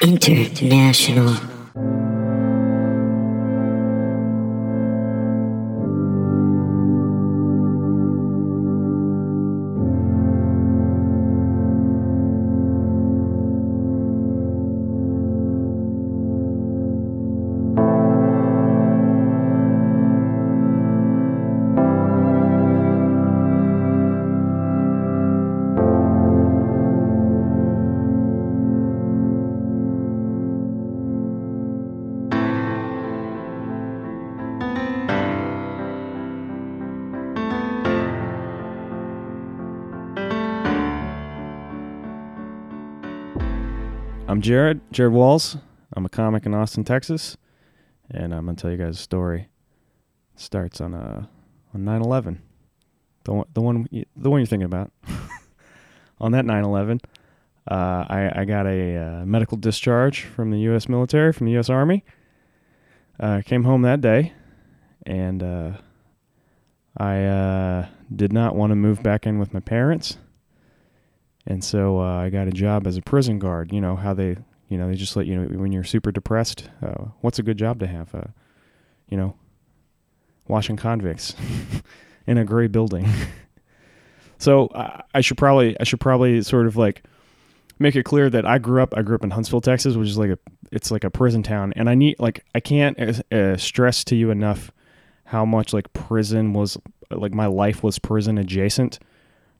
International. I'm Jared, Jared Walls. I'm a comic in Austin, Texas, and I'm gonna tell you guys a story. It starts on uh on 9/11, the one the one y- the one you're thinking about. on that 9/11, uh, I I got a uh, medical discharge from the U.S. military, from the U.S. Army. Uh, came home that day, and uh, I uh, did not want to move back in with my parents. And so uh, I got a job as a prison guard. You know how they, you know, they just let you know when you're super depressed. Uh, what's a good job to have? Uh, you know, washing convicts in a gray building. so I should probably, I should probably sort of like make it clear that I grew up. I grew up in Huntsville, Texas, which is like a, it's like a prison town, and I need like I can't uh, uh, stress to you enough how much like prison was, like my life was prison adjacent.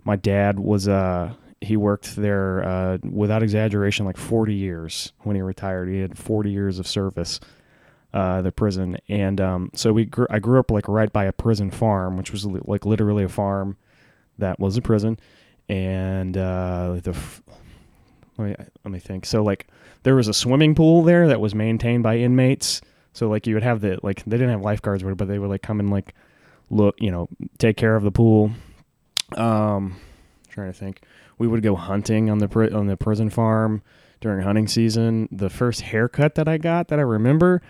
My dad was uh he worked there uh, without exaggeration like 40 years when he retired. He had 40 years of service uh, the prison. And um, so we i grew up like right by a prison farm which was li- like literally a farm that was a prison. And uh, the f- let me, let me think. So like there was a swimming pool there that was maintained by inmates. So like you would have the like they didn't have lifeguards but they would like come and like look you know take care of the pool. Um trying to think we would go hunting on the on the prison farm during hunting season. The first haircut that I got that I remember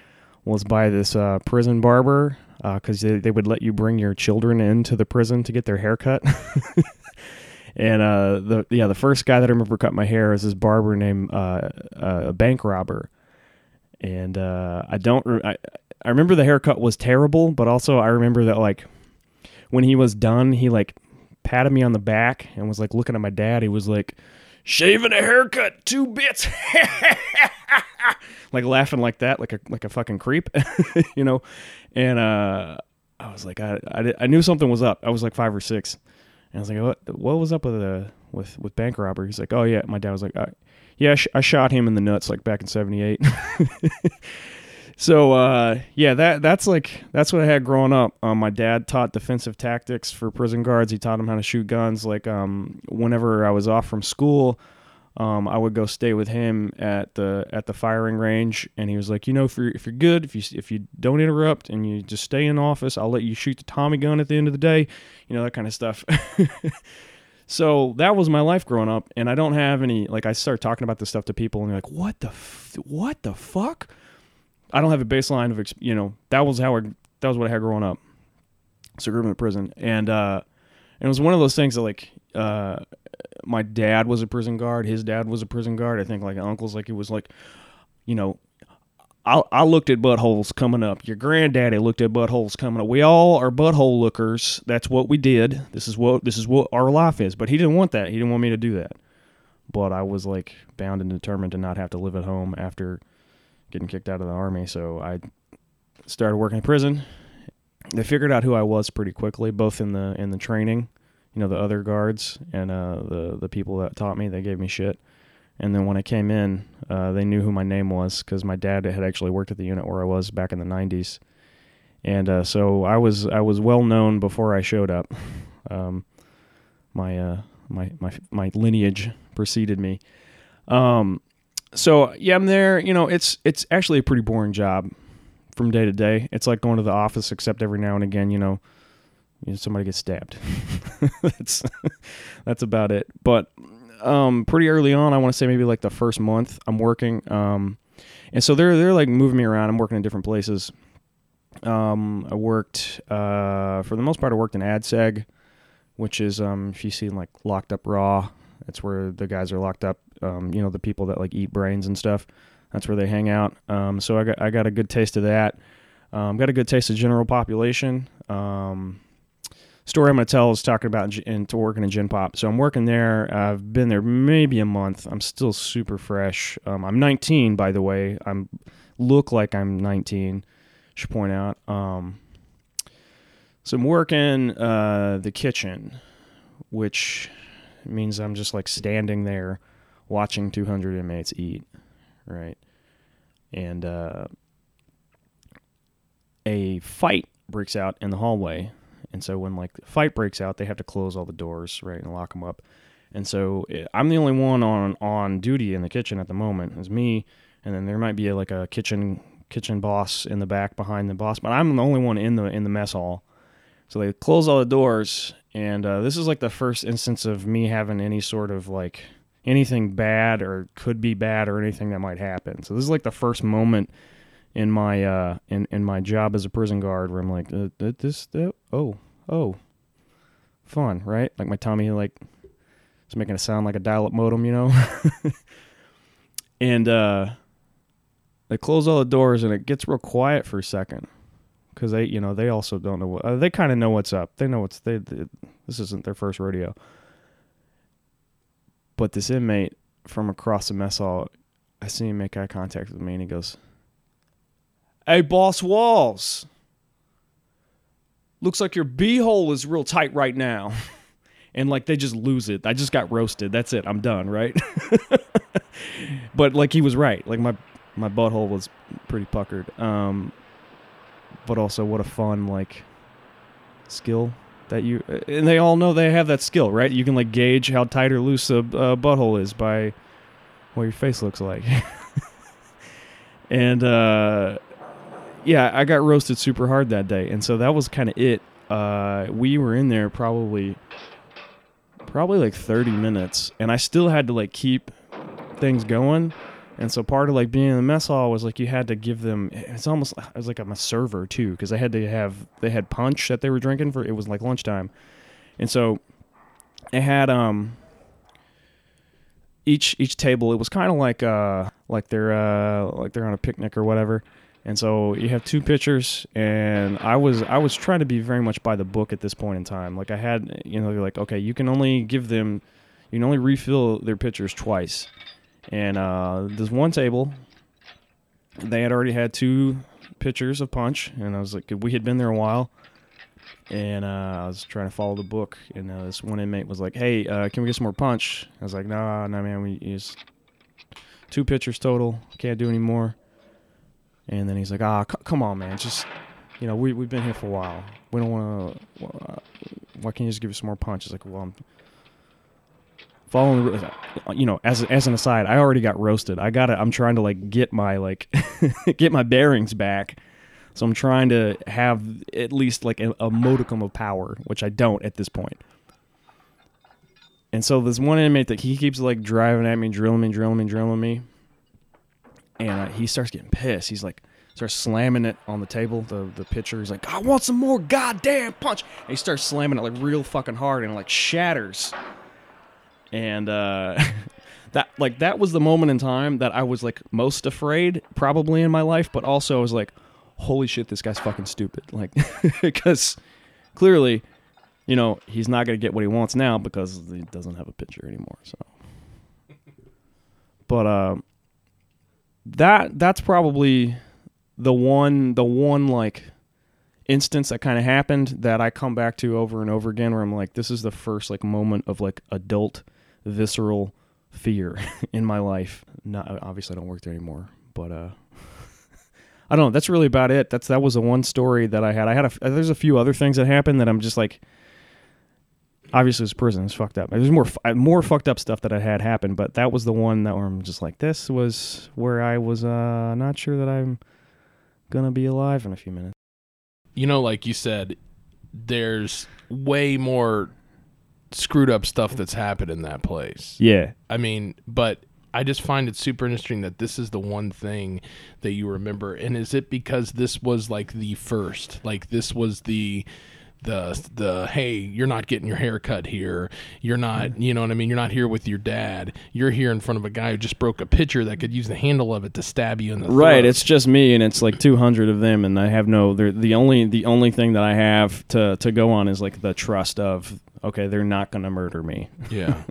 was by this uh, prison barber because they, they would let you bring your children into the prison to get their haircut. and uh, the yeah the first guy that I remember cut my hair is this barber named uh, uh, a bank robber. And uh, I don't re- I, I remember the haircut was terrible, but also I remember that like when he was done, he like patted me on the back and was like looking at my dad. He was like, shaving a haircut, two bits. like laughing like that, like a like a fucking creep, you know. And uh, I was like, I, I, I knew something was up. I was like five or six, and I was like, what what was up with uh with with bank robber? He's like, oh yeah. My dad was like, uh, yeah, I, sh- I shot him in the nuts like back in '78. So uh, yeah, that that's like that's what I had growing up. Um, my dad taught defensive tactics for prison guards. He taught them how to shoot guns. Like um, whenever I was off from school, um, I would go stay with him at the at the firing range, and he was like, you know, if you're if you're good, if you if you don't interrupt and you just stay in office, I'll let you shoot the Tommy gun at the end of the day, you know that kind of stuff. so that was my life growing up, and I don't have any like I start talking about this stuff to people, and they're like, what the f- what the fuck. I don't have a baseline of, you know, that was how I, that was what I had growing up. So I grew up in prison, and uh, and it was one of those things that like, uh, my dad was a prison guard, his dad was a prison guard. I think like uncles, like it was like, you know, I I looked at buttholes coming up. Your granddaddy looked at buttholes coming up. We all are butthole lookers. That's what we did. This is what this is what our life is. But he didn't want that. He didn't want me to do that. But I was like bound and determined to not have to live at home after getting kicked out of the army. So I started working in prison. They figured out who I was pretty quickly, both in the in the training, you know, the other guards and uh, the the people that taught me. They gave me shit. And then when I came in, uh, they knew who my name was because my dad had actually worked at the unit where I was back in the '90s, and uh, so I was I was well known before I showed up. Um, my uh, my my my lineage preceded me. Um, so yeah, I'm there. You know, it's it's actually a pretty boring job from day to day. It's like going to the office, except every now and again, you know, you know somebody gets stabbed. that's that's about it. But um, pretty early on, I want to say maybe like the first month, I'm working. Um, and so they're they're like moving me around. I'm working in different places. Um, I worked uh, for the most part. I worked in AdSeg, which is um, if you see like Locked Up Raw, that's where the guys are locked up. Um, you know, the people that like eat brains and stuff. That's where they hang out. Um, so I got I got a good taste of that. Um, got a good taste of general population. Um, story I'm going to tell is talking about into working in Gen Pop. So I'm working there. I've been there maybe a month. I'm still super fresh. Um, I'm 19, by the way. I'm look like I'm 19. Should point out. Um, so I'm working uh, the kitchen, which means I'm just like standing there watching 200 inmates eat, right? And uh, a fight breaks out in the hallway. And so when like the fight breaks out, they have to close all the doors, right, and lock them up. And so eh, I'm the only one on on duty in the kitchen at the moment. It's me, and then there might be a, like a kitchen kitchen boss in the back behind the boss, but I'm the only one in the in the mess hall. So they close all the doors, and uh, this is like the first instance of me having any sort of like anything bad or could be bad or anything that might happen. So this is like the first moment in my uh in in my job as a prison guard where I'm like uh, this uh, oh oh fun right? Like my tummy like it's making a sound like a dial-up modem you know? And uh they close all the doors and it gets real quiet for a second because they you know they also don't know what uh, they kind of know what's up. They know what's they, they this isn't their first rodeo but this inmate from across the mess hall I see him make eye contact with me and he goes Hey, Boss Walls. Looks like your beehole is real tight right now. and like they just lose it. I just got roasted. That's it. I'm done, right? but like he was right. Like my my butthole was pretty puckered. Um but also what a fun like skill that you and they all know they have that skill, right? You can like gauge how tight or loose a butthole is by what your face looks like. and uh yeah, I got roasted super hard that day, and so that was kind of it. Uh, we were in there probably, probably like thirty minutes, and I still had to like keep things going. And so part of like being in the mess hall was like you had to give them. It's almost it was like I'm a server too because I had to have they had punch that they were drinking for. It was like lunchtime, and so it had um each each table. It was kind of like uh like they're uh like they're on a picnic or whatever and so you have two pitchers, and I was I was trying to be very much by the book at this point in time. Like I had, you know, like okay, you can only give them, you can only refill their pitchers twice. And uh, there's one table. They had already had two pitchers of punch, and I was like, we had been there a while, and uh, I was trying to follow the book. And uh, this one inmate was like, "Hey, uh, can we get some more punch?" I was like, "Nah, nah, man, we use two pitchers total. Can't do any more." And then he's like, ah, c- come on, man, just you know, we we've been here for a while. We don't want to. Why can't you just give us some more punch? It's like, well, I'm following. You know, as as an aside, I already got roasted. I got to I'm trying to like get my like get my bearings back. So I'm trying to have at least like a, a modicum of power, which I don't at this point. And so this one inmate that he keeps like driving at me, drilling me, drilling me, drilling me and uh, he starts getting pissed. He's like, starts slamming it on the table. The the pitcher. He's like, I want some more goddamn punch. And he starts slamming it like real fucking hard, and like shatters. And uh, that like that was the moment in time that I was like most afraid, probably in my life. But also I was like, holy shit, this guy's fucking stupid. Like, because clearly, you know, he's not gonna get what he wants now because he doesn't have a pitcher anymore. So. But um, that that's probably the one the one like instance that kind of happened that I come back to over and over again where I'm like this is the first like moment of like adult visceral fear in my life. Not obviously I don't work there anymore, but uh I don't know, that's really about it. That's that was the one story that I had. I had a there's a few other things that happened that I'm just like obviously this prison is fucked up. There's more more fucked up stuff that I had happen, but that was the one that where I'm just like, this was where I was uh, not sure that I'm gonna be alive in a few minutes. You know, like you said, there's way more screwed up stuff that's happened in that place. Yeah, I mean, but I just find it super interesting that this is the one thing that you remember. And is it because this was like the first, like this was the the the hey you're not getting your hair cut here you're not mm-hmm. you know what i mean you're not here with your dad you're here in front of a guy who just broke a pitcher that could use the handle of it to stab you in the Right, throat. it's just me, and it's like 200 of them, and I have no. They're the only the only thing that I have to to go on is like the trust of okay, they're not going to murder me. yeah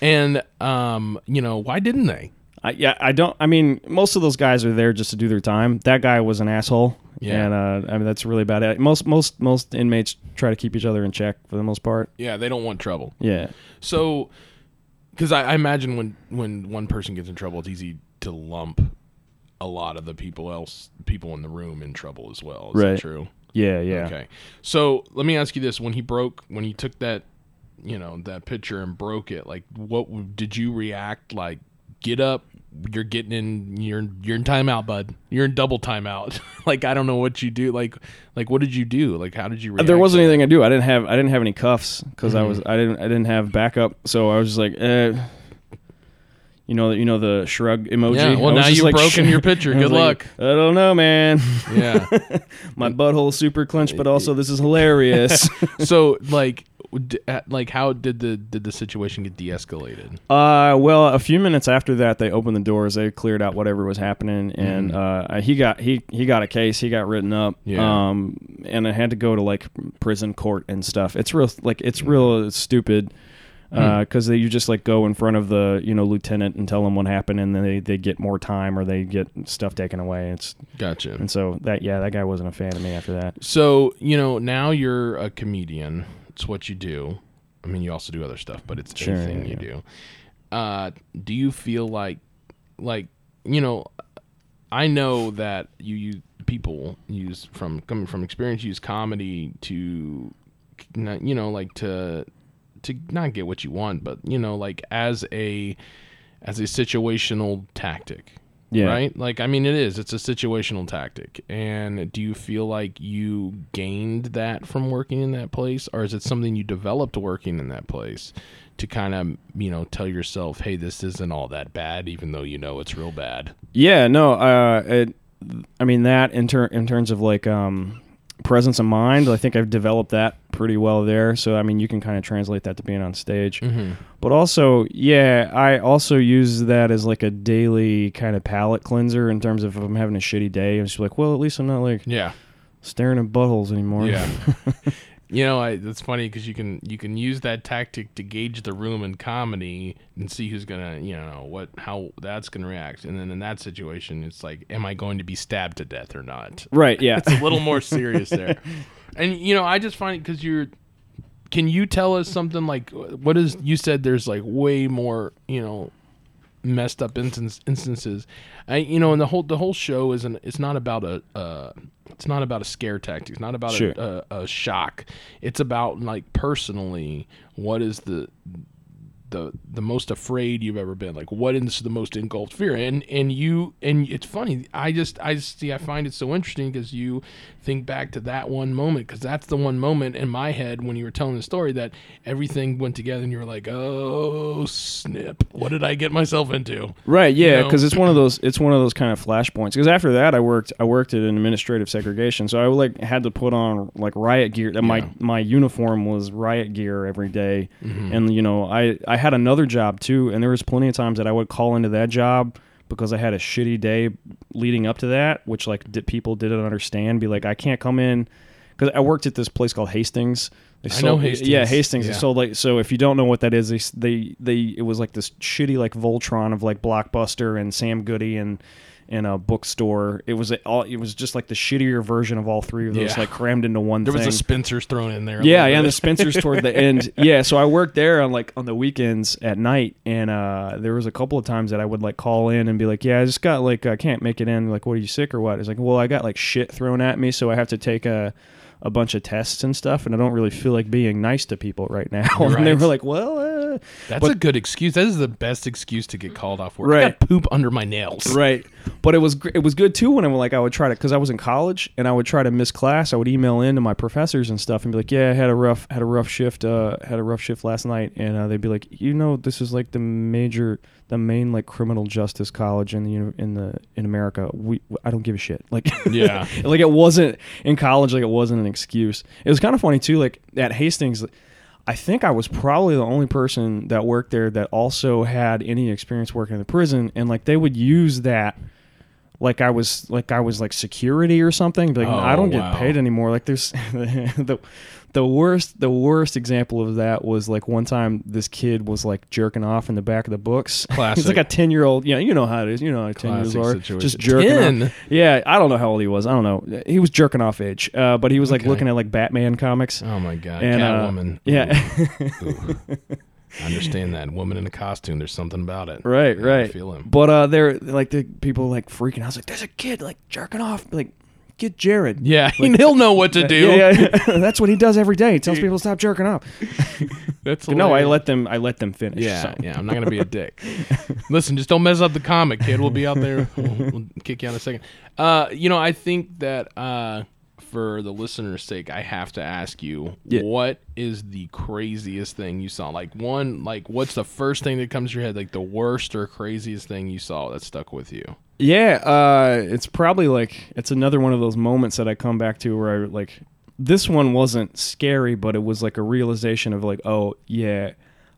and um you know why didn't they I, yeah, I don't. I mean, most of those guys are there just to do their time. That guy was an asshole. Yeah. and uh, I mean that's really bad. Most most most inmates try to keep each other in check for the most part. yeah they don't want trouble Yeah, So, because I, I imagine when when one person gets in trouble, it's easy to lump a lot of the people else people in the room in trouble as well. Is Right. that true? Yeah, yeah. Okay. So let me ask you this: When he broke, when he took that, you know, that picture and broke it, like, what did you react? Like, get up. You're getting in. You're you're in timeout, bud. You're in double timeout. like I don't know what you do. Like like what did you do? Like how did you? React There wasn't anything I do. I didn't have I didn't have any cuffs because I Mhm. was I didn't I didn't have backup. So I was just like, eh. You know, you know the shrug emoji. Yeah, well, now you've like, broken your picture. Good like, luck. I don't know, man. Yeah. My butthole's super clenched, but also this is hilarious. so like d- uh, like how did the did the situation get de-escalated uh, well, a few minutes after that, they opened the doors. They cleared out whatever was happening, and uh, he got he he got a case. He got written up. Yeah. Um, and I had to go to like prison court and stuff. It's real like it's real stupid. Because they you just like go in front of the you know lieutenant and tell them what happened, and then they, they get more time or they get stuff taken away. It's gotcha. and so that yeah that guy wasn't a fan of me after that. so you know now you're a comedian. It's what you do. I mean you also do other stuff but it's Sure, a thing yeah, you do. Uh do you feel like like you know i know that you use people use from coming from experience use comedy to you know like to to not get what you want but you know like as a as a situational tactic Yeah. right? Like i mean it is it's a situational tactic. And do you feel like you gained that from working in that place? Or is it something you developed working in that place to kind of you know tell yourself hey this isn't all that bad even though you know it's real bad? Yeah, no, uh, it, I mean that in ter- in terms of like um, presence of mind, I think I've developed that pretty well there. So I mean, you can kind of translate that to being on stage, mm-hmm. but also, yeah, I also use that as like a daily kind of palate cleanser in terms of if I'm having a shitty day. I'm just like, well, at least I'm not like yeah staring at buttholes anymore. Yeah. you know, I, it's funny because you can you can use that tactic to gauge the room in comedy and see who's gonna you know what how that's gonna react, and then in that situation, it's like, am I going to be stabbed to death or not? right. Yeah. It's a little more serious there, and you know, I just find it because you're. Can you tell us something like what is you said? There's like way more you know messed up instance, instances. I you know, and the whole the whole show isn't. It's not about a. Uh, it's not about a scare tactic. It's not about Sure. a, a, a shock. It's about like personally, what is the the the most afraid you've ever been? Like what is the most engulfed fear? And and you and it's funny. I just I just see I find it so interesting because you think back to that one moment because that's the one moment in my head when you were telling the story that everything went together and you were like, oh snip, what did I get myself into? Right, yeah, know? because it's one of those it's one of those kind of flashpoints. Because after that, I worked I worked at an administrative segregation, so I like had to put on like riot gear. My Yeah. my uniform was riot gear every day. Mm-hmm. and you know I I had another job too, and there was plenty of times that I would call into that job because I had a shitty day leading up to that, which like di- people didn't understand. Be like, I can't come in because I worked at this place called Hastings. They I know Hastings. Yeah, Hastings. Yeah. They sold like so. If you don't know what that is, they they they it was like this shitty like Voltron of like Blockbuster and Sam Goody and and a bookstore. It was a, all. It was just like the shittier version of all three of those, Yeah. like crammed into one. There was a Spencer's thrown in there. Yeah, yeah, and the. Spencers toward the end. Yeah, so I worked there on like on the weekends at night, and uh, there was a couple of times that I would like call in and be like, "Yeah, I just got like I can't make it in. Like, what are you sick or what?" It's like, "Well, I got like shit thrown at me, so I have to take a." A bunch of tests and stuff, and I don't really feel like being nice to people right now. And they were like, "Well, uh, That's But- a good excuse. That is the best excuse to get called off work. I Right. got poop under my nails. right. But it was it was good too when I would like I would try to because I was in college and I would try to miss class. I would email in to my professors and stuff and be like, yeah, I had a rough had a rough shift uh had a rough shift last night and uh, they'd be like, you know, this is like the major the main like criminal justice college in the in the in America. We I don't give a shit. Like Yeah. like it wasn't in college like it wasn't an excuse it was kind of funny too like at hastings i think i was probably the only person that worked there that also had any experience working in the prison and like they would use that like i was like i was like security or something like Oh, i don't get paid anymore like there's the the worst the worst example of that was like one time this kid was like jerking off in the back of the books Classic. he's like a 10 year old yeah you know how it is you know how 10 years situation. just jerking off yeah, I don't know how old he was. I don't know. He was jerking off age, uh, but he was like Okay. looking at like Batman comics. Oh my god. And, uh, Catwoman. Yeah, Ooh. I understand that. Woman in a costume. There's something about it. right, I right. feel him. But uh, they're like the people like freaking out. I was like, "There's a kid like jerking off." Like, get Jared. Yeah, he'll know what to do. Yeah, yeah, yeah. that's what he does every day. He tells people to stop jerking off. That's No, I let them. I let them finish. Yeah, so. yeah. I'm not gonna be a dick. Listen, just don't mess up the comic, kid. We'll be out there. We'll, we'll kick you out in a second. Uh, you know, I think that uh, for the listener's sake, I have to ask you, Yeah. what is the craziest thing you saw? Like one, like what's the first thing that comes to your head? Like the worst or craziest thing you saw that stuck with you? Yeah, uh, it's probably like it's another one of those moments that I come back to where I like this one wasn't scary, but it was like a realization of like, oh yeah,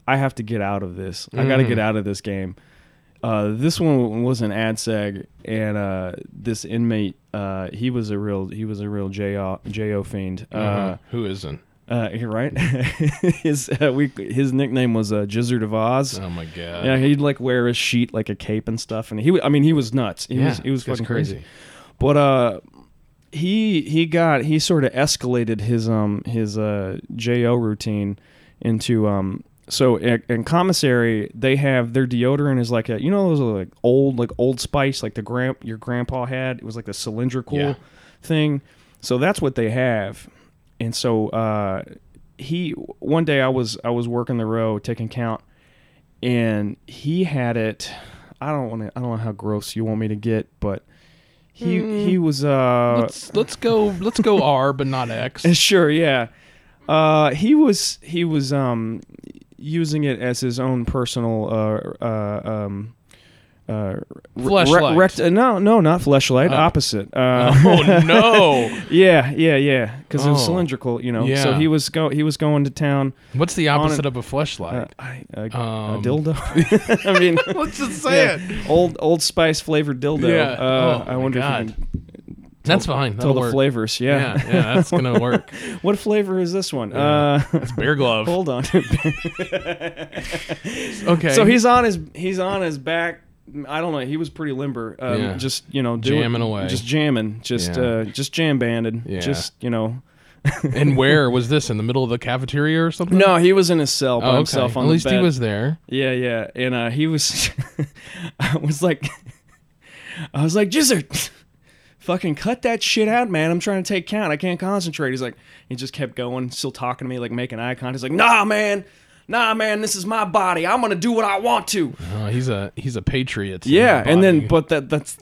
I have to get out of this. I got to get out of this game. Uh, this one was an ad seg, and uh, this inmate, uh, he was a real, he was a real jo jo fiend. Uh, Uh, Who isn't? uh, right. his uh, we his nickname was uh, Gizzard of Oz. Oh my god. Yeah, he'd like wear a sheet like a cape and stuff, and he, I mean, he was nuts. He Yeah, was, he was fucking crazy. But uh, he he got he sort of escalated his um his uh jo routine into um. So in, in commissary, they have their deodorant is like a you know those are like old like Old Spice like the grand your grandpa had. It was like the cylindrical Yeah. thing. So that's what they have. And so uh, he one day I was I was working the row taking count, and he had it. I don't want to. I don't know how gross you want me to get, but he Mm. he was uh Let's let's go let's go R but not X. sure yeah. Uh, he was he was um using it as his own personal uh uh um. Uh, re- rect- uh, no, no, not fleshlight. Oh. Opposite. Uh, Oh no! Yeah, yeah, yeah. Because it was Oh. cylindrical, you know. Yeah. So he was go he was going to town. What's the opposite it- of a fleshlight? Uh, I, a, a Um, dildo. I mean, Let's just yeah, old Old Spice flavored dildo. Yeah. Uh, Oh, I wonder God. if you can That's fine. That'll the work. flavors. Yeah. Yeah, yeah, that's gonna work. what flavor is this one? Yeah. Uh, It's bear glove. hold on. Okay. So he's on his he's on his back. I don't know. He was pretty limber. Um, Yeah. Just you know, doing- Jamming away. just jamming, just Yeah. uh, just jam banded. Yeah. Just you know. and where was this in the middle of the cafeteria or something? No, he was in his cell by Oh, okay. himself on At the least he was there. Yeah, yeah, and uh, he was. I was like, I was like, Gizzard, fucking cut that shit out, man. I'm trying to take count. I can't concentrate. He's like, he just kept going, still talking to me, like making eye contact. He's like, Nah, man, nah, man, this is my body. I'm gonna do what I want to. Oh, he's a he's a patriot. Yeah, and then, but that that's.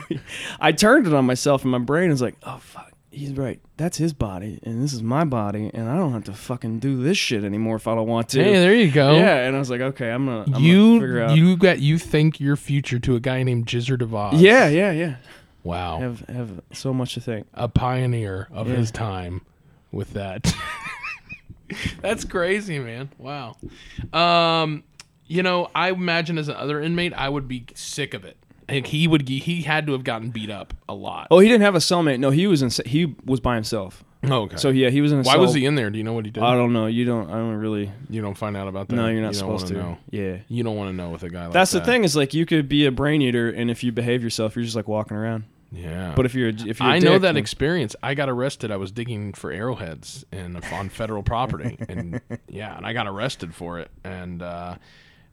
I turned it on myself, and my brain is like, oh fuck. He's right. That's his body, and this is my body, and I don't have to fucking do this shit anymore if I don't want to. hey, there you go. Yeah, and I was like, okay, I'm gonna, I'm gonna you figure out. you got you think your future to a guy named Gizzard of Oz. yeah, yeah, yeah. Wow. Have have so much to think. a pioneer of Yeah. his time with that. That's crazy, man. Wow. Um, you know, I imagine as another inmate, I would be sick of it. Like he would, he had to have gotten beat up a lot. Oh, he didn't have a cellmate. No, he was in. He was by himself. Oh, okay. So yeah, he was in. A why cell. was he in there? Do you know what he did? I don't know. You don't. I don't really. you don't find out about that. No, you're not You supposed to. Know. Yeah. You don't want to know with a guy like That's that. That's the thing is like you could be a brain eater, and if you behave yourself, you're just like walking around. Yeah. But if you're a- if you're I know that experience. I got arrested. I was digging for arrowheads and on federal property, and yeah, and I got arrested for it. And uh,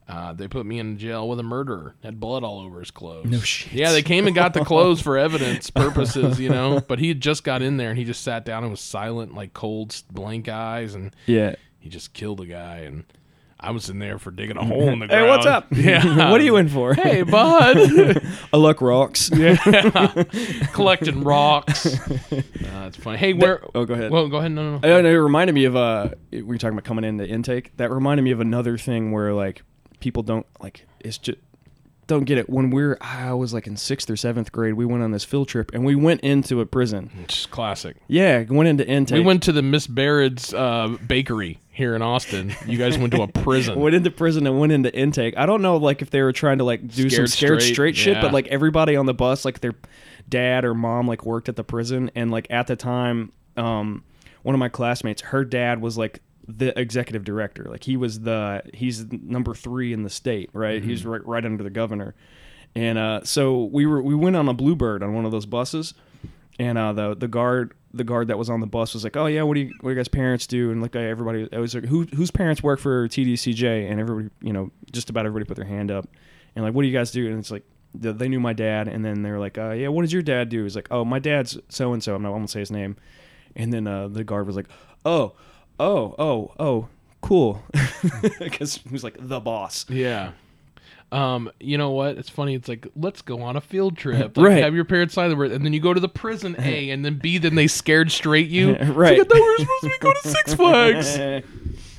uh, they put me in jail with a murderer. Had blood all over his clothes. No shit. Yeah, they came and got the clothes for evidence purposes, you know. But he had just got in there and he just sat down and was silent, like cold, blank eyes, and yeah. he just killed a guy. And I was in there for digging a hole in the ground. Hey, what's up? Yeah. what are you in for? Hey, bud. I like rocks. yeah. Collecting rocks. Uh, that's funny. Hey, where? Oh, go ahead. Well, go ahead. No, no, no. I don't it reminded me of uh we were talking about coming in the intake. That reminded me of another thing where like people don't like it's just don't get it. When we're I was like in sixth or seventh grade, we went on this field trip and we went into a prison. It's classic. Yeah, went into intake. We went to the Miss Baird's uh, bakery here in Austin. You guys went to a prison. went into prison and went into intake. I don't know like if they were trying to like do some Scared scared straight, straight, shit, yeah. but like everybody on the bus, like their dad or mom like worked at the prison and like at the time, um one of my classmates, her dad was like the executive director. Like he was the he's number three in the state, right? He's right right under the governor. And uh so we were we went on a bluebird on one of those buses and uh, the the guard the guard that was on the bus was like, "Oh yeah, what do you what do you guys parents do?" And like everybody, it was like, "Who whose parents work for TDCJ?" And everybody, you know, just about everybody put their hand up, and like, "What do you guys do?" And it's like th- they knew my dad, and then they were like, uh, "Yeah, what does your dad do?" He's like, "Oh, my dad's so and so." I'm not going to say his name, and then uh, the guard was like, "Oh, oh, oh, oh." Cool, because he was like the boss. Yeah. Um, you know what? It's funny. It's like let's go on a field trip. Like, Right. Have your parents sign the word, and then you go to the prison A, and then B. Then they scared straight you. Right. Like, I thought we were supposed to be going to Six Flags.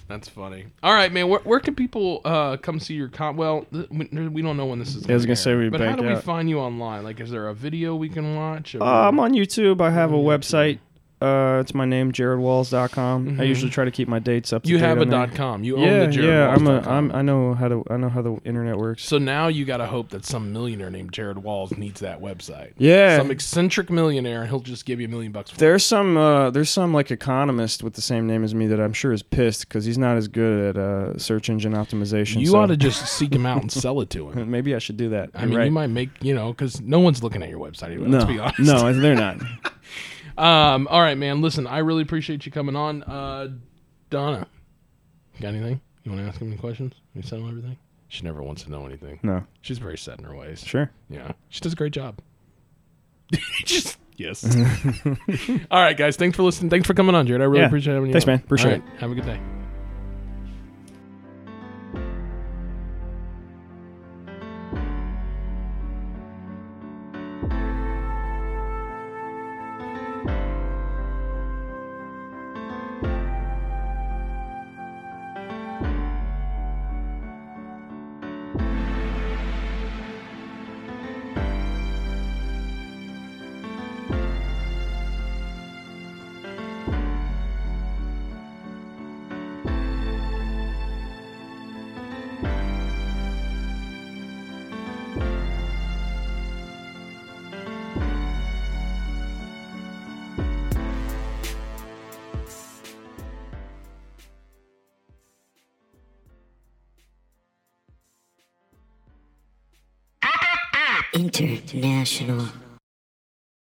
That's funny. All right, man. Where, where can people uh, come see your con? Well, th- we, we don't know when this is. I was gonna gonna say we But how do we out. find you online? Like, is there a video we can watch? or- Uh, I'm on YouTube. I have a YouTube. website. Uh, it's my name, jaredwalls.com. Mhm. I usually try to keep my dates up. To date. you have a dot com. You own Yeah, the yeah. I'm a. I'm. I know how to. I know how the internet works. So now you got to hope that some millionaire named Jared Walls needs that website. Yeah. Some eccentric millionaire, and he'll just give you a million bucks for it. there's some. Uh, there's some like economist with the same name as me that I'm sure is pissed because he's not as good at uh, search engine optimization. You so ought to just seek him out and sell it to him. Maybe I should do that. I You're mean, right. you might make you know because no one's looking at your website. Anyway, no, Let's be honest. no, they're not. Um. All right, man. Listen, I really appreciate you coming on. Uh, Donna, got anything? You want to ask him any questions? You settle everything? She never wants to know anything. No, She's very set in her ways. sure. Yeah, she does a great job. just yes. All right, guys. Thanks for listening. Thanks for coming on, Jared. I really Yeah. appreciate having you. Thanks, on. man. Appreciate it. Have a good day. International.